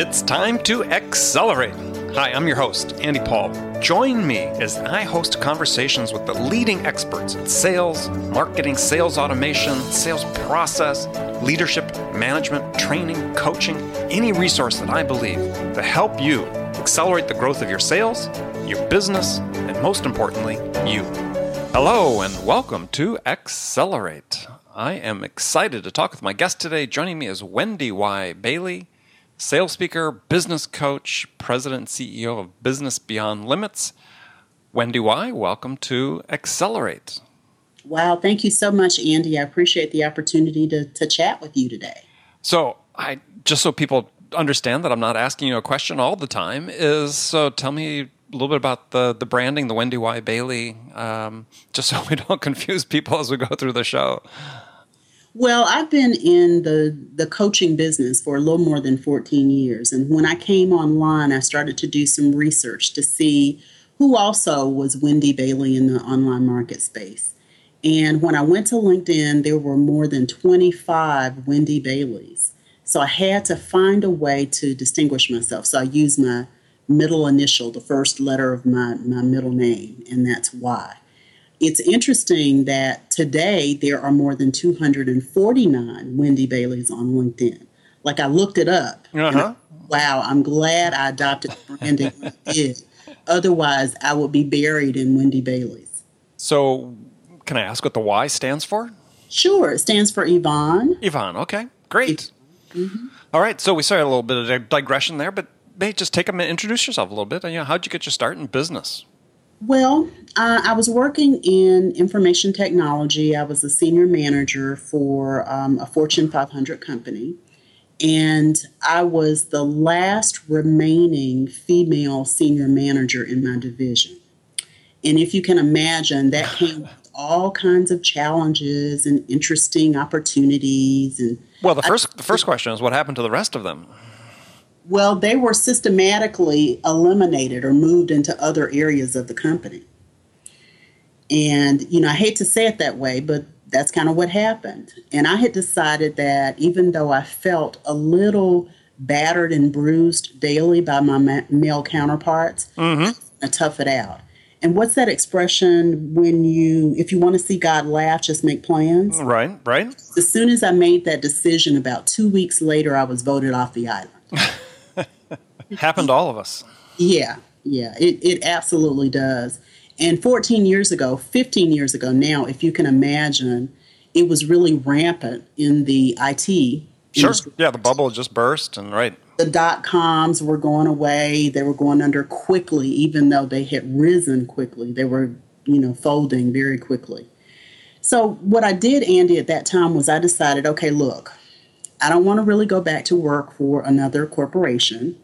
It's time to accelerate. Hi, I'm your host, Andy Paul. Join me as I host conversations with the leading experts in sales, marketing, sales automation, sales process, leadership, management, training, coaching, any resource that I believe to help you accelerate the growth of your sales, your business, and most importantly, you. Hello, and welcome to Accelerate. I am excited to talk with my guest today. Joining me is Wendy Y. Bailey sales speaker, business coach, president CEO of Business Beyond Limits. Wendy Y., welcome to Accelerate. Wow, thank you so much, Andy. I appreciate the opportunity to, to chat with you today. So, I just so people understand that I'm not asking you a question all the time, is so tell me a little bit about the, the branding, the Wendy Y. Bailey, um, just so we don't confuse people as we go through the show. Well, I've been in the the coaching business for a little more than 14 years, and when I came online, I started to do some research to see who also was Wendy Bailey in the online market space. And when I went to LinkedIn, there were more than 25 Wendy Baileys. So I had to find a way to distinguish myself. So I used my middle initial, the first letter of my, my middle name, and that's Y it's interesting that today there are more than 249 Wendy Baileys on LinkedIn. Like I looked it up. Uh-huh. I, wow, I'm glad I adopted branding I did. Otherwise, I would be buried in Wendy Bailey's. So, can I ask what the Y stands for? Sure, it stands for Yvonne. Yvonne, okay, great. Mm-hmm. All right, so we started a little bit of digression there, but hey, just take a minute, introduce yourself a little bit. You know, how'd you get your start in business? Well, uh, I was working in information technology. I was a senior manager for um, a Fortune 500 company. And I was the last remaining female senior manager in my division. And if you can imagine, that came with all kinds of challenges and interesting opportunities. And well, the first I, the first question is, what happened to the rest of them? Well, they were systematically eliminated or moved into other areas of the company. And, you know, I hate to say it that way, but that's kind of what happened. And I had decided that even though I felt a little battered and bruised daily by my ma- male counterparts, mm-hmm. I tough it out. And what's that expression when you, if you want to see God laugh, just make plans? Right, right. As soon as I made that decision, about two weeks later, I was voted off the island. Happened to all of us. Yeah, yeah, it, it absolutely does. And 14 years ago, 15 years ago now, if you can imagine, it was really rampant in the IT. Sure. Industry. Yeah, the bubble just burst, and right. The dot coms were going away. They were going under quickly, even though they had risen quickly. They were, you know, folding very quickly. So, what I did, Andy, at that time was I decided okay, look, I don't want to really go back to work for another corporation.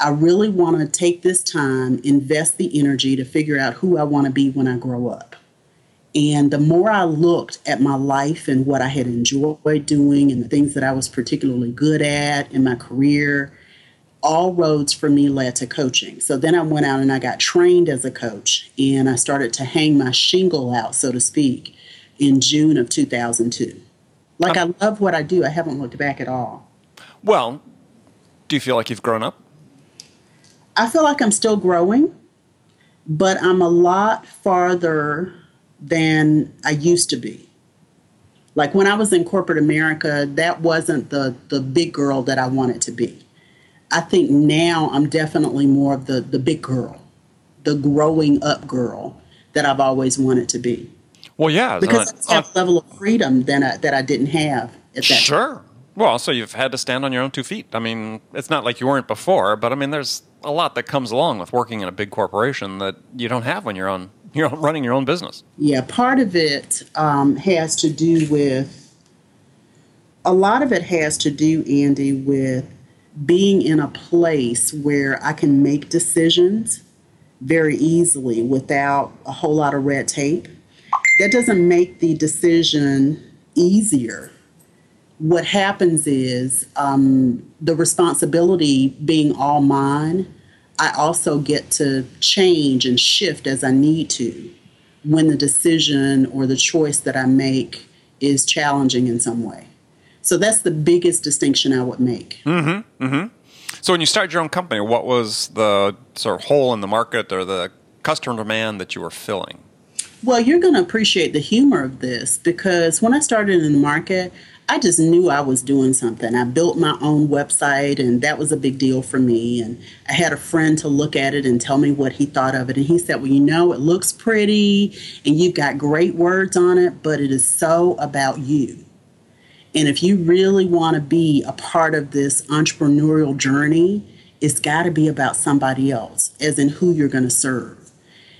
I really want to take this time, invest the energy to figure out who I want to be when I grow up. And the more I looked at my life and what I had enjoyed doing and the things that I was particularly good at in my career, all roads for me led to coaching. So then I went out and I got trained as a coach and I started to hang my shingle out, so to speak, in June of 2002. Like, um, I love what I do, I haven't looked back at all. Well, do you feel like you've grown up? I feel like I'm still growing, but I'm a lot farther than I used to be. Like when I was in corporate America, that wasn't the the big girl that I wanted to be. I think now I'm definitely more of the the big girl, the growing up girl that I've always wanted to be. Well, yeah, because uh, I have a level of freedom that I, that I didn't have at that. Sure. Time. Well, so you've had to stand on your own two feet. I mean, it's not like you weren't before, but I mean, there's a lot that comes along with working in a big corporation that you don't have when you're on you're running your own business. Yeah, part of it um, has to do with a lot of it has to do, Andy, with being in a place where I can make decisions very easily without a whole lot of red tape. That doesn't make the decision easier. What happens is um, the responsibility being all mine, I also get to change and shift as I need to when the decision or the choice that I make is challenging in some way. So that's the biggest distinction I would make. Mm-hmm. Mm-hmm. So when you started your own company, what was the sort of hole in the market or the customer demand that you were filling? Well, you're going to appreciate the humor of this because when I started in the market, I just knew I was doing something. I built my own website, and that was a big deal for me. And I had a friend to look at it and tell me what he thought of it. And he said, Well, you know, it looks pretty and you've got great words on it, but it is so about you. And if you really want to be a part of this entrepreneurial journey, it's got to be about somebody else, as in who you're going to serve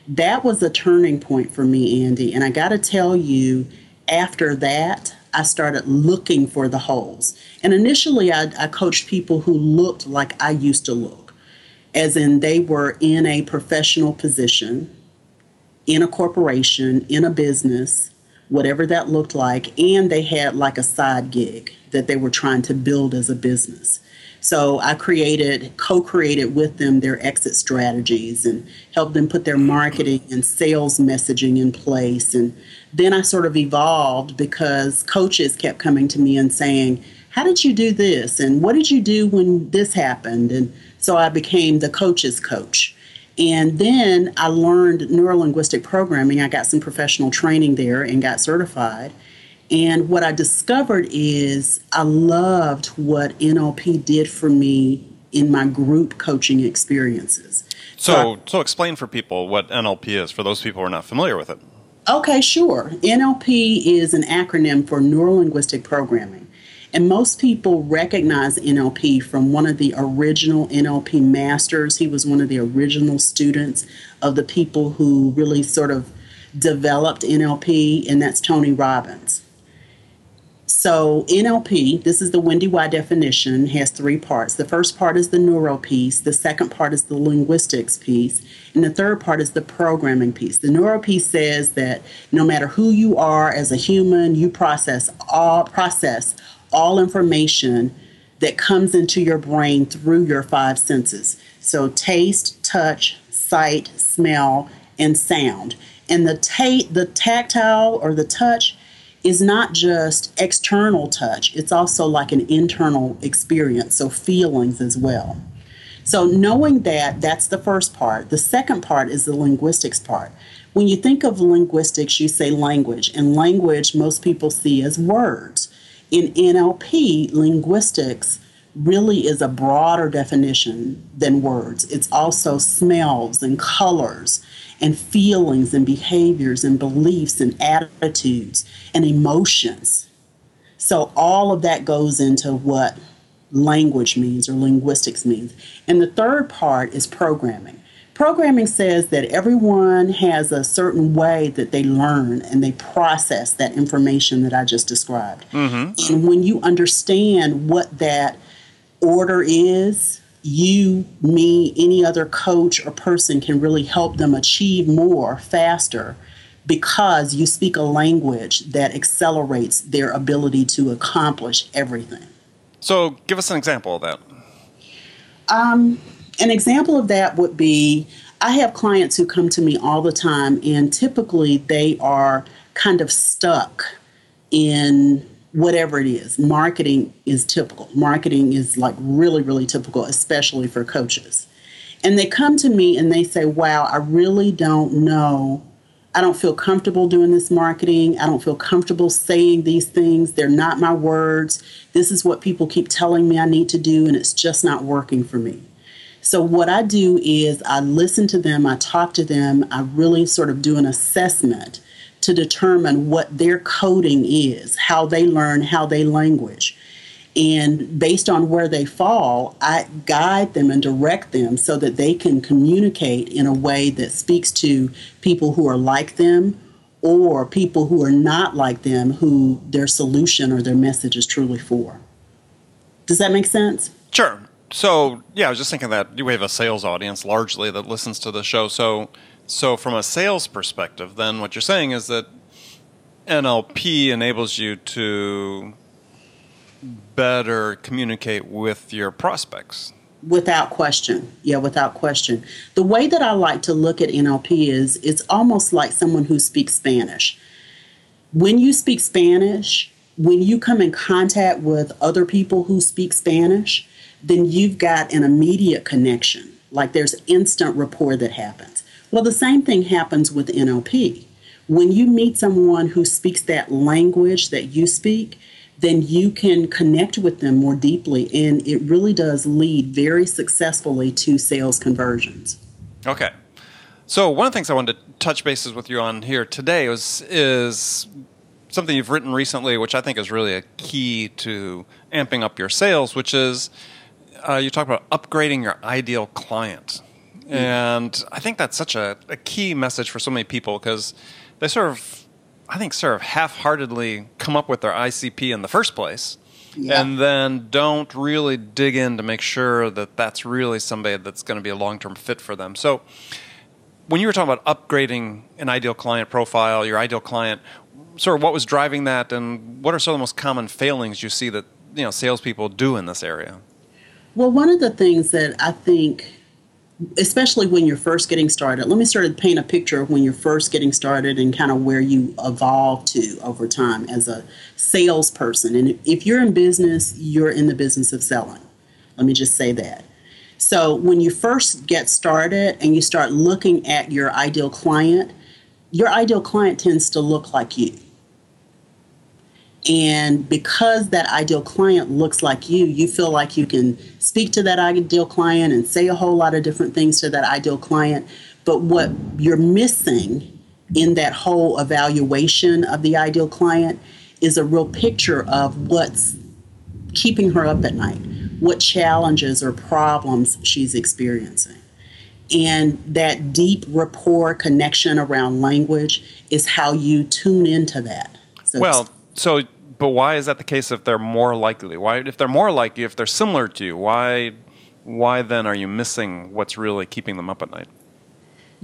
that was a turning point for me, Andy. And I got to tell you, after that, I started looking for the holes. And initially, I, I, coached people who looked like I used to look, as in they were in a professional position, in a corporation, in a business, whatever that looked like, and they had like a side gig that they were trying to build as a business. So I created, co created with them their exit strategies and helped them put their marketing and sales messaging in place. And then I sort of evolved because coaches kept coming to me and saying, How did you do this? And what did you do when this happened? And so I became the coach's coach. And then I learned neurolinguistic programming. I got some professional training there and got certified. And what I discovered is I loved what NLP did for me in my group coaching experiences. So, so, I, so explain for people what NLP is for those people who are not familiar with it. Okay, sure. NLP is an acronym for Neuro Linguistic Programming. And most people recognize NLP from one of the original NLP masters. He was one of the original students of the people who really sort of developed NLP, and that's Tony Robbins. So, NLP, this is the Wendy Y definition, has three parts. The first part is the neuro piece, the second part is the linguistics piece, and the third part is the programming piece. The neuro piece says that no matter who you are as a human, you process all process all information that comes into your brain through your five senses. So, taste, touch, sight, smell, and sound. And the ta- the tactile or the touch is not just external touch, it's also like an internal experience, so feelings as well. So, knowing that, that's the first part. The second part is the linguistics part. When you think of linguistics, you say language, and language most people see as words. In NLP, linguistics really is a broader definition than words. It's also smells and colors and feelings and behaviors and beliefs and attitudes and emotions. So all of that goes into what language means or linguistics means. And the third part is programming. Programming says that everyone has a certain way that they learn and they process that information that I just described. Mm-hmm. And when you understand what that order is, you, me, any other coach or person can really help them achieve more faster because you speak a language that accelerates their ability to accomplish everything. So, give us an example of that. Um, an example of that would be I have clients who come to me all the time, and typically they are kind of stuck in whatever it is. Marketing is typical. Marketing is like really, really typical, especially for coaches. And they come to me and they say, Wow, I really don't know. I don't feel comfortable doing this marketing. I don't feel comfortable saying these things. They're not my words. This is what people keep telling me I need to do, and it's just not working for me. So, what I do is I listen to them, I talk to them, I really sort of do an assessment to determine what their coding is, how they learn, how they language. And based on where they fall, I guide them and direct them so that they can communicate in a way that speaks to people who are like them or people who are not like them, who their solution or their message is truly for. Does that make sense? Sure. So, yeah, I was just thinking that we have a sales audience largely that listens to the show. So, so, from a sales perspective, then what you're saying is that NLP enables you to better communicate with your prospects. Without question. Yeah, without question. The way that I like to look at NLP is it's almost like someone who speaks Spanish. When you speak Spanish, when you come in contact with other people who speak Spanish, then you've got an immediate connection. Like there's instant rapport that happens. Well, the same thing happens with NLP. When you meet someone who speaks that language that you speak, then you can connect with them more deeply. And it really does lead very successfully to sales conversions. Okay. So one of the things I wanted to touch bases with you on here today was is something you've written recently, which I think is really a key to amping up your sales, which is uh, you talk about upgrading your ideal client. Mm-hmm. And I think that's such a, a key message for so many people because they sort of I think, sort of half heartedly come up with their ICP in the first place. Yeah. And then don't really dig in to make sure that that's really somebody that's going to be a long term fit for them. So, when you were talking about upgrading an ideal client profile, your ideal client, sort of what was driving that, and what are some of the most common failings you see that you know salespeople do in this area? Well, one of the things that I think especially when you're first getting started. Let me sort of paint a picture of when you're first getting started and kind of where you evolve to over time as a salesperson. And if you're in business, you're in the business of selling. Let me just say that. So when you first get started and you start looking at your ideal client, your ideal client tends to look like you. And because that ideal client looks like you, you feel like you can speak to that ideal client and say a whole lot of different things to that ideal client. But what you're missing in that whole evaluation of the ideal client is a real picture of what's keeping her up at night, what challenges or problems she's experiencing. And that deep rapport connection around language is how you tune into that. So well, so, but why is that the case if they're more likely? Why, if they're more like you, if they're similar to you, why, why then are you missing what's really keeping them up at night?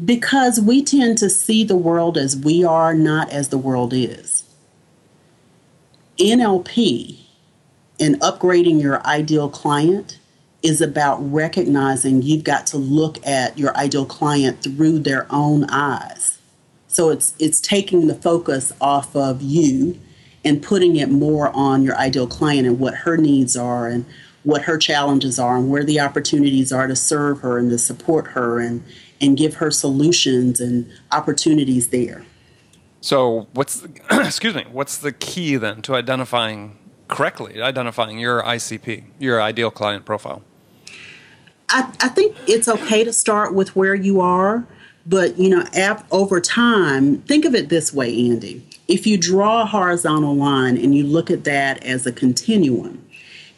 Because we tend to see the world as we are, not as the world is. NLP and upgrading your ideal client is about recognizing you've got to look at your ideal client through their own eyes. So it's it's taking the focus off of you and putting it more on your ideal client and what her needs are and what her challenges are and where the opportunities are to serve her and to support her and and give her solutions and opportunities there. So, what's the, excuse me, what's the key then to identifying correctly, identifying your ICP, your ideal client profile? I, I think it's okay to start with where you are, but you know, ap- over time, think of it this way, Andy if you draw a horizontal line and you look at that as a continuum,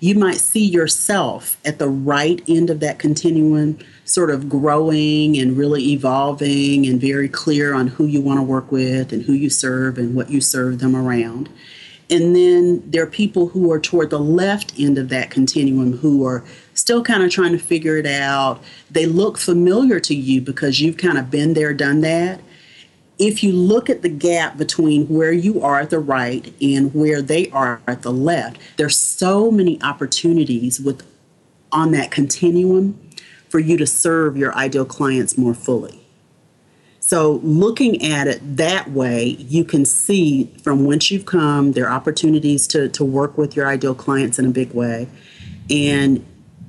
you might see yourself at the right end of that continuum, sort of growing and really evolving and very clear on who you want to work with and who you serve and what you serve them around. And then there are people who are toward the left end of that continuum who are still kind of trying to figure it out. They look familiar to you because you've kind of been there, done that if you look at the gap between where you are at the right and where they are at the left, there's so many opportunities with on that continuum for you to serve your ideal clients more fully. So, looking at it that way, you can see from whence you've come, there are opportunities to, to work with your ideal clients in a big way. And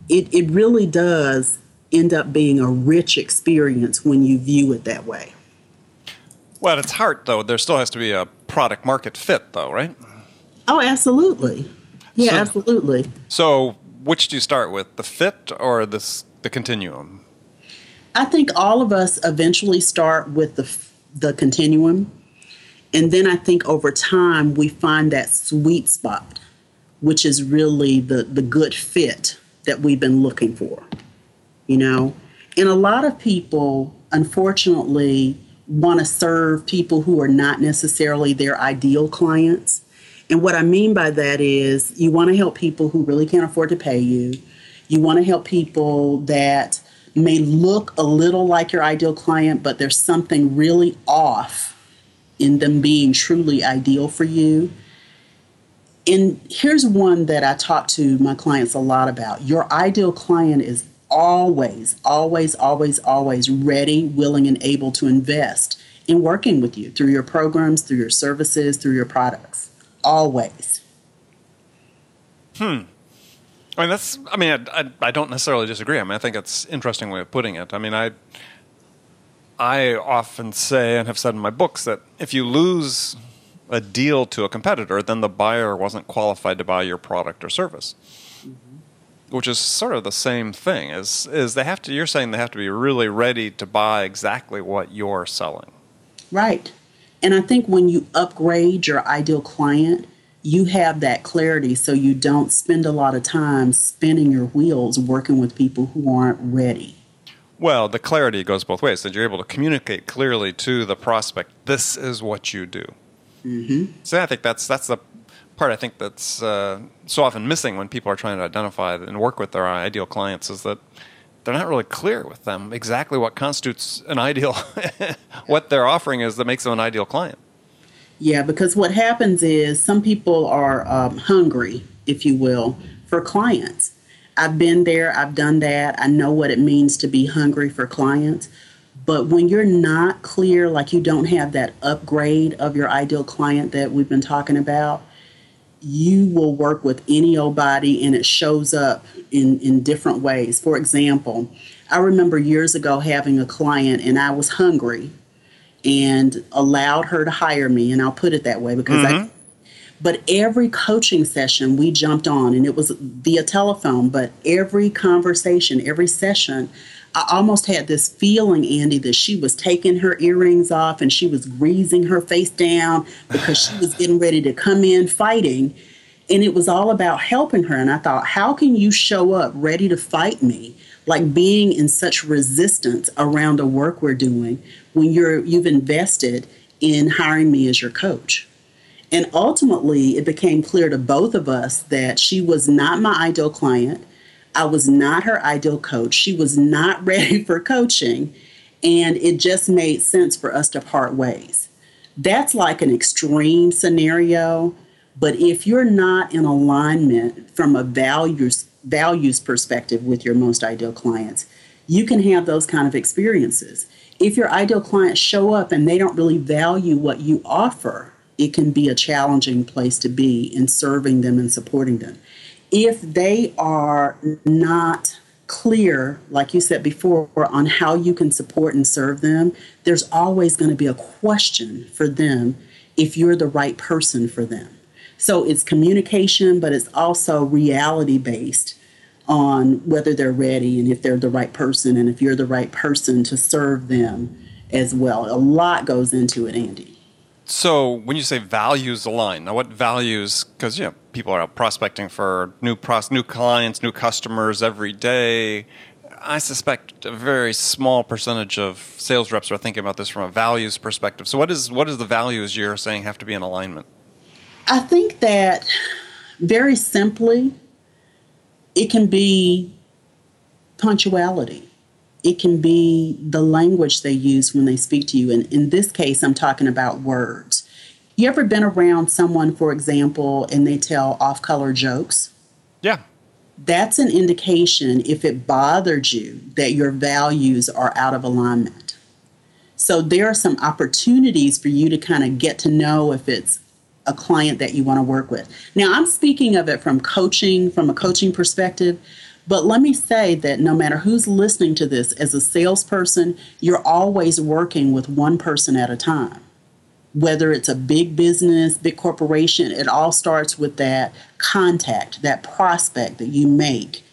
it, it really does end up being a rich experience when you view it that way. Well, at its heart, though, there still has to be a product market fit, though, right? Oh, absolutely. Yeah, so, absolutely. So, which do you start with, the fit or this the continuum? I think all of us eventually start with the the continuum, and then I think over time we find that sweet spot, which is really the the good fit that we've been looking for. You know, and a lot of people, unfortunately want to serve people who are not necessarily their ideal clients. And what I mean by that is you want to help people who really can't afford to pay you. You want to help people that may look a little like your ideal client, but there's something really off in them being truly ideal for you. And here's one that I talk to my clients a lot about. Your ideal client is always, always, always, always ready, willing, and able to invest in working with you through your programs, through your services, through your products. Always. Hmm. I mean, that's. I mean, I, I, I, don't necessarily disagree. I mean, I think it's interesting way of putting it. I mean, I I often say and have said in my books that if you lose a deal to a competitor, then the buyer wasn't qualified to buy your product or service. Mm-hmm. Which is sort of the same thing. Is is they have to? You're saying they have to be really ready to buy exactly what you're selling. Right. And I think when you upgrade your ideal client, you have that clarity so you don't spend a lot of time spinning your wheels working with people who aren't ready. Well, the clarity goes both ways. That you're able to communicate clearly to the prospect, this is what you do. Mm-hmm. So I think that's that's the part I think that's uh, so often missing when people are trying to identify and work with their ideal clients is that they're not really clear with them exactly what constitutes an ideal, what they're offering is that makes them an ideal client. Yeah, because what happens is some people are um, hungry, if you will, for clients. I've been there, I've done that. I know what it means to be hungry for clients. But when you're not clear, like you don't have that upgrade of your ideal client that we've been talking about, you will work with any old body and it shows up in, in different ways. For example, I remember years ago having a client and I was hungry and allowed her to hire me, and I'll put it that way because mm-hmm. I but every coaching session we jumped on, and it was via telephone, but every conversation, every session, I almost had this feeling, Andy, that she was taking her earrings off and she was greasing her face down because she was getting ready to come in fighting. And it was all about helping her. And I thought, how can you show up ready to fight me? Like being in such resistance around the work we're doing when you're you've invested in hiring me as your coach. And ultimately, it became clear to both of us that she was not my ideal client. I was not her ideal coach. She was not ready for coaching. And it just made sense for us to part ways. That's like an extreme scenario. But if you're not in alignment from a values, values perspective with your most ideal clients, you can have those kind of experiences. If your ideal clients show up and they don't really value what you offer, it can be a challenging place to be in serving them and supporting them. If they are not clear, like you said before, on how you can support and serve them, there's always going to be a question for them if you're the right person for them. So it's communication, but it's also reality based on whether they're ready and if they're the right person and if you're the right person to serve them as well. A lot goes into it, Andy. So when you say values align, now what values? Because know people are prospecting for new pros, new clients, new customers every day. I suspect a very small percentage of sales reps are thinking about this from a values perspective. So what is what is the values you're saying have to be in alignment? I think that very simply, it can be punctuality it can be the language they use when they speak to you. And in this case, I'm talking about words. You ever been around someone, for example, and they tell off color jokes? Yeah. That's an indication, if it bothered you, that your values are out of alignment. So there are some opportunities for you to kind of get to know if it's a client that you want to work with. Now, I'm speaking of it from coaching, from a coaching perspective, but let me say that no matter who's listening to this, as a salesperson, you're always working with one person at a time. Whether it's a big business, big corporation, it all starts with that contact, that prospect that you make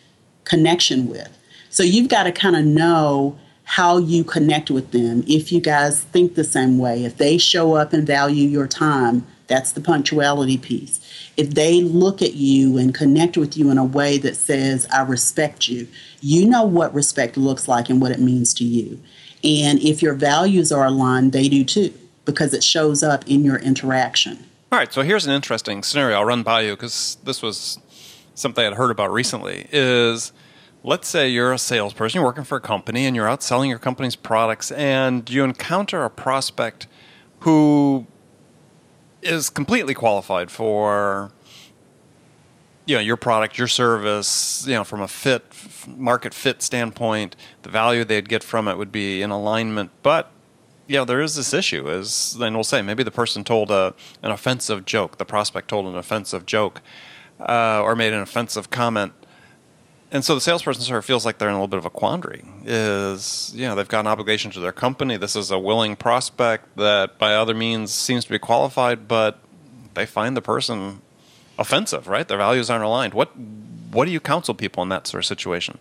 connection with. So you've got to kind of know how you connect with them. If you guys think the same way, if they show up and value your time, that's the punctuality piece if they look at you and connect with you in a way that says, I respect you, you know what respect looks like and what it means to you. And if your values are aligned, they do too, because it shows up in your interaction. All right, so here's an interesting scenario I'll run by you because this was something I'd heard about recently. Is let's say you're a salesperson, you're working for a company, and you're out selling your company's products, and you encounter a prospect who is completely qualified for you know your product, your service, you know from a fit market fit standpoint, the value they'd get from it would be in alignment. But know there is this issue, is then we'll say maybe the person told a an offensive joke, the prospect told an offensive joke, uh, or made an offensive comment and so the salesperson sort of feels like they're in a little bit of a quandary. Is you know they've got an obligation to their company. This is a willing prospect that by other means seems to be qualified, but they find the person offensive. Right, their values aren't aligned. What what do you counsel people in that sort of situation?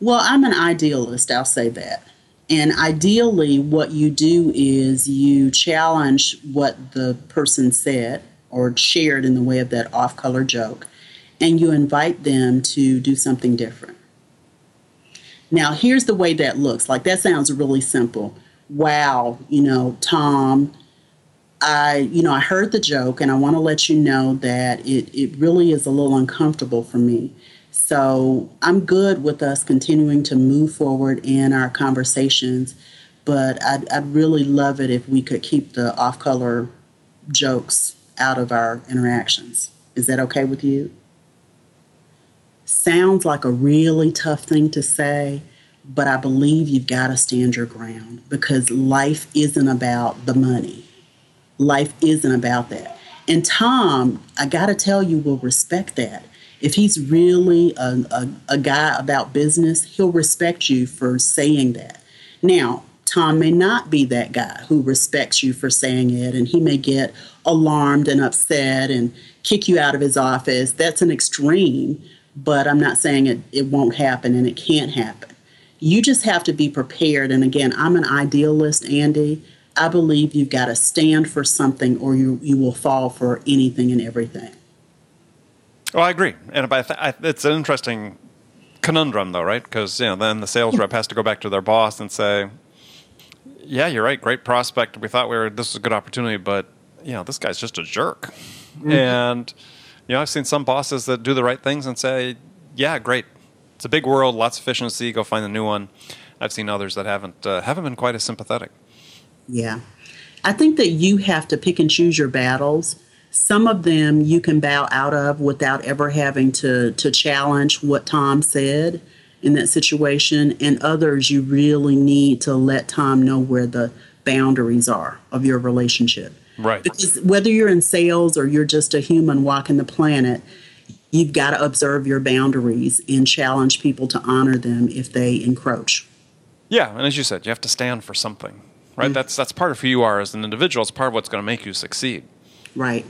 Well, I'm an idealist. I'll say that. And ideally, what you do is you challenge what the person said or shared in the way of that off color joke and you invite them to do something different. Now, here's the way that looks. Like that sounds really simple. Wow, you know, Tom, I, you know, I heard the joke and I want to let you know that it, it really is a little uncomfortable for me. So I'm good with us continuing to move forward in our conversations, but I'd, I'd really love it if we could keep the off color jokes out of our interactions. Is that okay with you? sounds like a really tough thing to say, but I believe you've got to stand your ground because life isn't about the money. Life isn't about that. And Tom, I got to tell you, will respect that. If he's really a, a, a guy about business, he'll respect you for saying that. Now, Tom may not be that guy who respects you for saying it, and he may get alarmed and upset and kick you out of his office. That's an extreme but I'm not saying it, it won't happen and it can't happen. You just have to be prepared. And again, I'm an idealist, Andy. I believe you've got to stand for something or you, you will fall for anything and everything. Oh, I agree. And it's an interesting conundrum, though, right? Because you know, then the sales rep has to go back to their boss and say, "Yeah, you're right. Great prospect. We thought we were this was a good opportunity, but you know, this guy's just a jerk." Mm-hmm. And you know, I've seen some bosses that do the right things and say, "Yeah, great. It's a big world, lots of efficiency. Go find a new one." I've seen others that haven't uh, haven't been quite as sympathetic. Yeah, I think that you have to pick and choose your battles. Some of them you can bow out of without ever having to to challenge what Tom said in that situation, and others you really need to let Tom know where the boundaries are of your relationship. Right. Because whether you're in sales or you're just a human walking the planet, you've got to observe your boundaries and challenge people to honor them if they encroach. Yeah, and as you said, you have to stand for something, right? Mm-hmm. That's that's part of who you are as an individual. It's part of what's going to make you succeed. Right.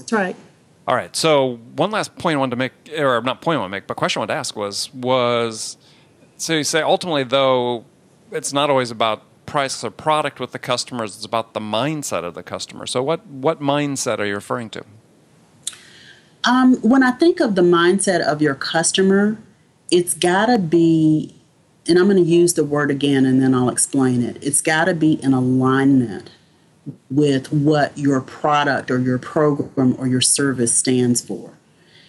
That's right. All right. So one last point I wanted to make, or not point I want to make, but question I wanted to ask was was so you say ultimately though it's not always about price or product with the customers. It's about the mindset of the customer. So, what what mindset are you referring to? Um, when I think of the mindset of your customer, it's got to be, and I'm going to use the word again, and then I'll explain it. It's got to be in alignment with what your product or your program or your service stands for.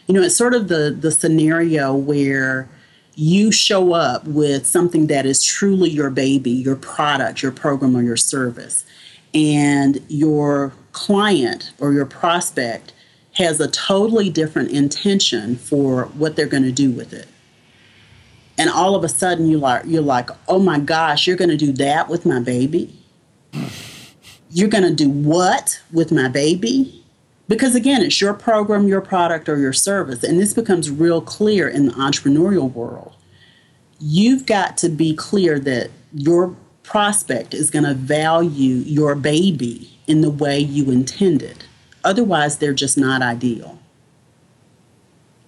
You know, it's sort of the the scenario where you show up with something that is truly your baby, your product, your program, or your service, and your client or your prospect has a totally different intention for what they're going to do with it. And all of a sudden you are like, you're like, "Oh my gosh, you're going to do that with my baby?" You're going to do what with my baby? Because again, it's your program, your product, or your service. And this becomes real clear in the entrepreneurial world. You've got to be clear that your prospect is going to value your baby in the way you intended. Otherwise, they're just not ideal.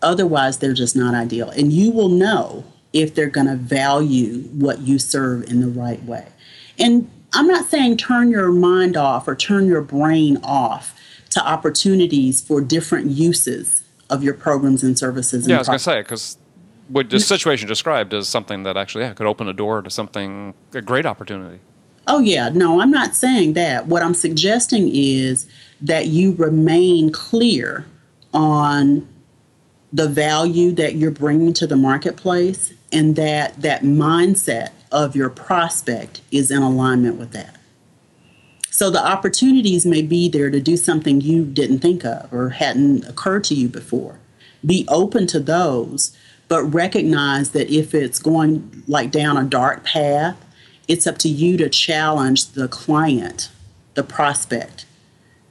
Otherwise, they're just not ideal. And you will know if they're going to value what you serve in the right way. And I'm not saying turn your mind off or turn your brain off to opportunities for different uses of your programs and services. Yeah, and I was going to say because what the situation described is something that actually yeah, could open a door to something a great opportunity. Oh yeah, no, I'm not saying that. What I'm suggesting is that you remain clear on the value that you're bringing to the marketplace and that that mindset of your prospect is in alignment with that. So the opportunities may be there to do something you didn't think of or hadn't occurred to you before. Be open to those, but recognize that if it's going like down a dark path, it's up to you to challenge the client, the prospect,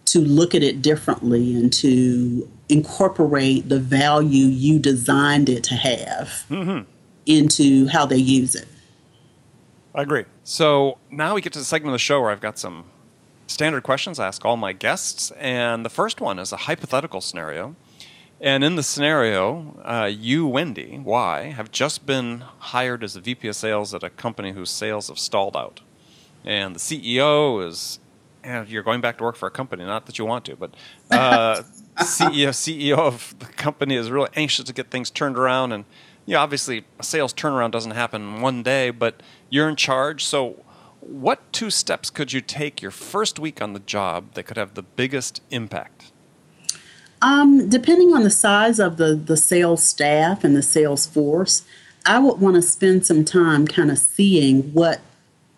to look at it differently and to incorporate the value you designed it to have mm-hmm. into how they use it. I agree. So now we get to the segment of the show where I've got some standard questions I ask all my guests. And the first one is a hypothetical scenario. And in the scenario, uh, you, Wendy, Y, have just been hired as a VP of sales at a company whose sales have stalled out. And the CEO is, and you're going back to work for a company, not that you want to, but uh, CEO, CEO of the company is really anxious to get things turned around. And yeah, obviously, a sales turnaround doesn't happen one day, but you're in charge. So, what two steps could you take your first week on the job that could have the biggest impact? Um, depending on the size of the, the sales staff and the sales force, I would want to spend some time kind of seeing what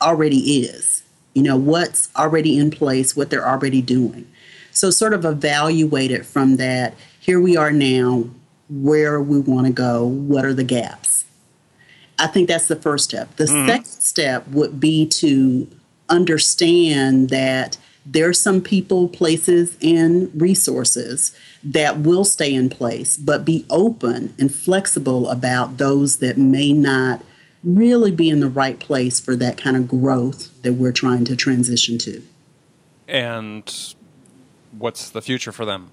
already is, you know, what's already in place, what they're already doing. So, sort of evaluate it from that. Here we are now, where we want to go, what are the gaps. I think that's the first step. The mm. second step would be to understand that there are some people, places, and resources that will stay in place, but be open and flexible about those that may not really be in the right place for that kind of growth that we're trying to transition to. And what's the future for them?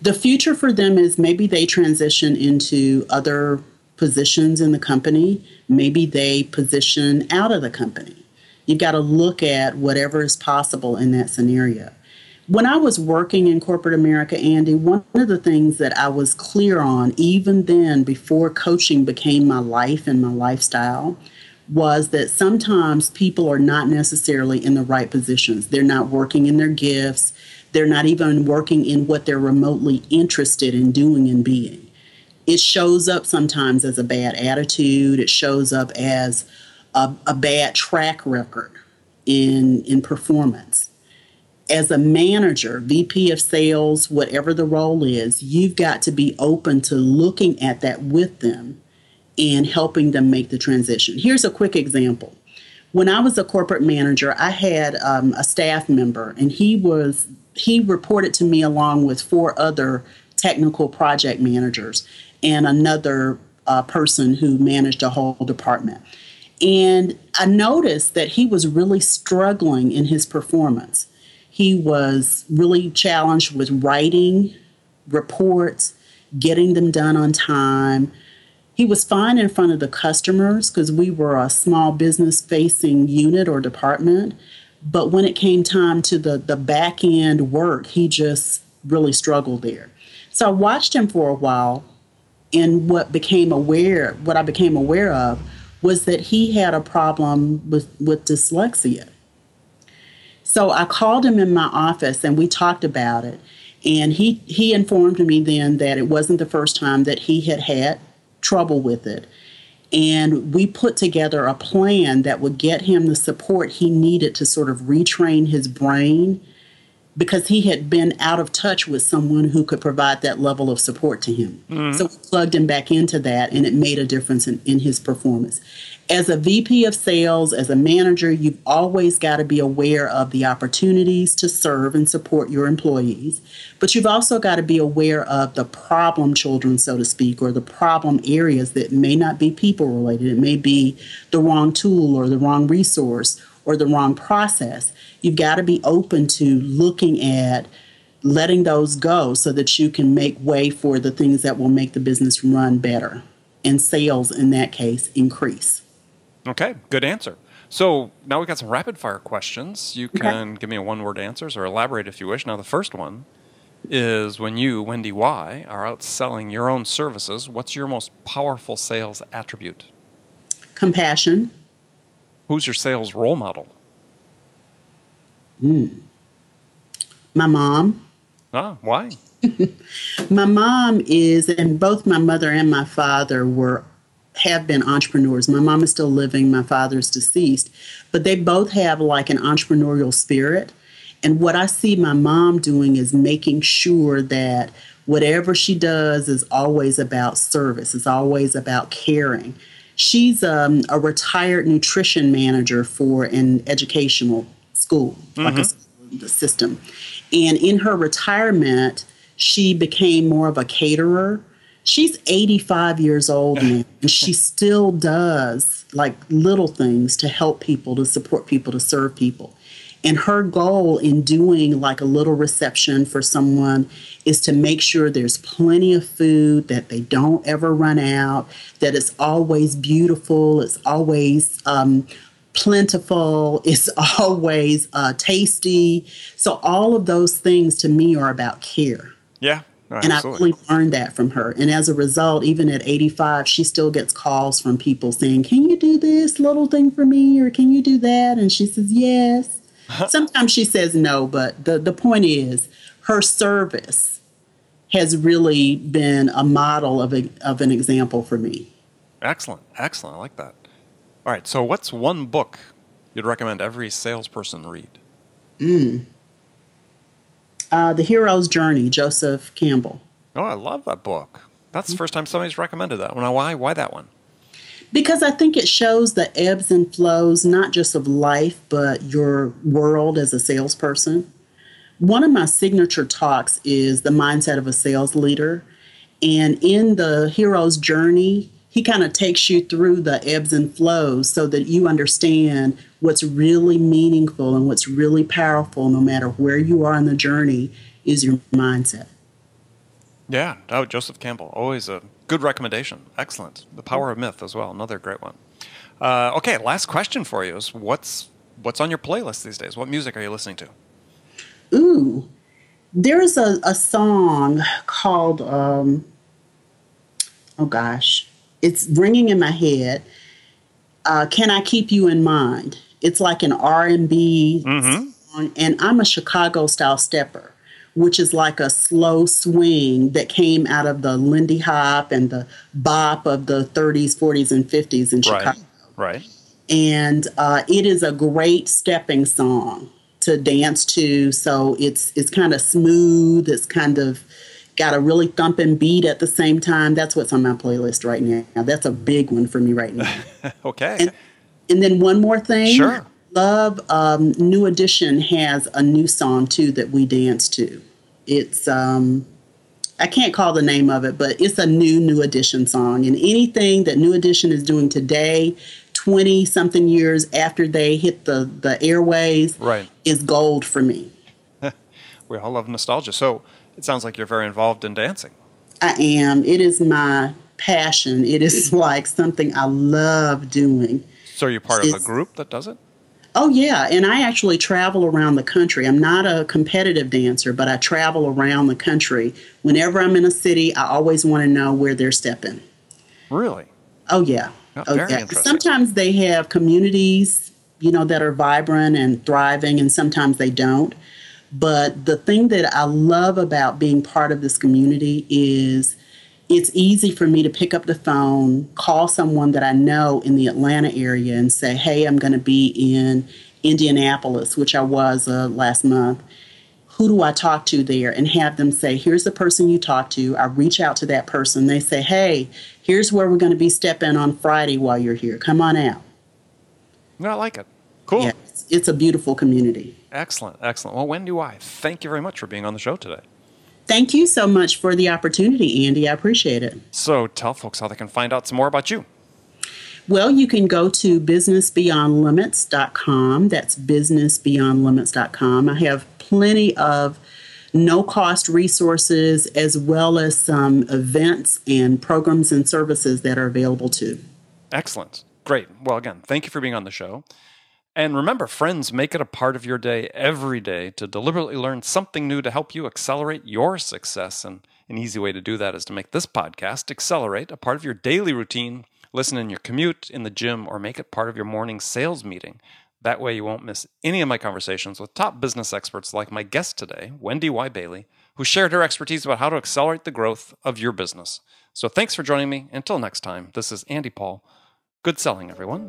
The future for them is maybe they transition into other positions in the company, maybe they position out of the company. You've got to look at whatever is possible in that scenario. When I was working in corporate America, Andy, one of the things that I was clear on, even then, before coaching became my life and my lifestyle, was that sometimes people are not necessarily in the right positions. They're not working in their gifts, they're not even working in what they're remotely interested in doing and being. It shows up sometimes as a bad attitude, it shows up as a, a bad track record in, in performance. As a manager, VP of sales, whatever the role is, you've got to be open to looking at that with them and helping them make the transition. Here's a quick example when I was a corporate manager, I had um, a staff member, and he was he reported to me along with four other technical project managers and another uh, person who managed a whole department. And I noticed that he was really struggling in his performance. He was really challenged with writing reports, getting them done on time. He was fine in front of the customers because we were a small business facing unit or department. But when it came time to the, the back end work, he just really struggled there. So I watched him for a while, and what became aware, what I became aware of, was that he had a problem with, with dyslexia. So I called him in my office and we talked about it. And he, he informed me then that it wasn't the first time that he had had trouble with it. And we put together a plan that would get him the support he needed to sort of retrain his brain because he had been out of touch with someone who could provide that level of support to him. Mm-hmm. So we plugged him back into that, and it made a difference in, in his performance. As a VP of sales, as a manager, you've always got to be aware of the opportunities to serve and support your employees, but you've also got to be aware of the problem children, so to speak, or the problem areas that may not be people related. It may be the wrong tool or the wrong resource or the wrong process you've got to be open to looking at letting those go so that you can make way for the things that will make the business run better and sales in that case increase. Okay, good answer. So now we've got some rapid fire questions. You can okay. give me a one word answers or elaborate if you wish. Now, the first one is when you, Wendy Y, are out selling your own services, what's your most powerful sales attribute? Compassion. Who's your sales role model? Mm. My mom. Ah, why? my mom is, and both my mother and my father were have been entrepreneurs. My mom is still living, my father's deceased, but they both have like an entrepreneurial spirit. And what I see my mom doing is making sure that whatever she does is always about service, it's always about caring. She's um, a retired nutrition manager for an educational school, mm-hmm. like a, the system. And in her retirement, she became more of a caterer. She's 85 years old now, and she still does like little things to help people, to support people, to serve people. And her goal in doing like a little reception for someone is to make sure there's plenty of food, that they don't ever run out, that it's always beautiful, it's always um, plentiful, it's always uh, tasty. So, all of those things to me are about care. Yeah. and I really learned that from her. And as a result, even at 85, she still gets calls from people saying, Can you do this little thing for me? Or can you do that? And she says, Yes. Sometimes she says no, but the, the point is her service has really been a model of, a, of an example for me. Excellent. Excellent. I like that. All right. So, what's one book you'd recommend every salesperson read? Mm. Uh, the Hero's Journey, Joseph Campbell. Oh, I love that book. That's the first time somebody's recommended that one. Why? Why that one? Because I think it shows the ebbs and flows, not just of life, but your world as a salesperson. One of my signature talks is the mindset of a sales leader. And in the hero's journey, he kind of takes you through the ebbs and flows so that you understand what's really meaningful and what's really powerful, no matter where you are in the journey, is your mindset. Yeah, oh, Joseph Campbell, always a good recommendation. Excellent. The Power of Myth as well, another great one. Uh, okay, last question for you is what's what's on your playlist these days? What music are you listening to? Ooh, there's a, a song called um, oh gosh, it's ringing in my head. Uh, Can I keep you in mind? It's like an R and B mm-hmm. and I'm a Chicago style stepper which is like a slow swing that came out of the Lindy Hop and the bop of the 30s, 40s, and 50s in Chicago. Right. right. And uh, it is a great stepping song to dance to. So it's it's kind of smooth. It's kind of got a really thumping beat at the same time. That's what's on my playlist right now. That's a big one for me right now. okay. And, and then one more thing. Sure love um, New Edition has a new song too that we dance to. It's um, I can't call the name of it, but it's a new New Edition song. And anything that New Edition is doing today, twenty something years after they hit the the airways, right. is gold for me. we all love nostalgia, so it sounds like you're very involved in dancing. I am. It is my passion. It is like something I love doing. So you're part it's, of a group that does it? Oh, yeah. And I actually travel around the country. I'm not a competitive dancer, but I travel around the country. Whenever I'm in a city, I always want to know where they're stepping. Really? Oh, yeah. Oh, oh yeah. Sometimes they have communities, you know, that are vibrant and thriving, and sometimes they don't. But the thing that I love about being part of this community is it's easy for me to pick up the phone, call someone that I know in the Atlanta area, and say, Hey, I'm going to be in Indianapolis, which I was uh, last month. Who do I talk to there? And have them say, Here's the person you talk to. I reach out to that person. They say, Hey, here's where we're going to be stepping on Friday while you're here. Come on out. I like it. Cool. Yeah, it's, it's a beautiful community. Excellent. Excellent. Well, Wendy Y, thank you very much for being on the show today. Thank you so much for the opportunity, Andy. I appreciate it. So tell folks how they can find out some more about you. Well, you can go to businessbeyondlimits.com. That's businessbeyondlimits.com. I have plenty of no cost resources as well as some events and programs and services that are available too. Excellent. Great. Well, again, thank you for being on the show. And remember, friends, make it a part of your day every day to deliberately learn something new to help you accelerate your success. And an easy way to do that is to make this podcast accelerate a part of your daily routine. Listen in your commute, in the gym, or make it part of your morning sales meeting. That way, you won't miss any of my conversations with top business experts like my guest today, Wendy Y. Bailey, who shared her expertise about how to accelerate the growth of your business. So, thanks for joining me. Until next time, this is Andy Paul. Good selling, everyone.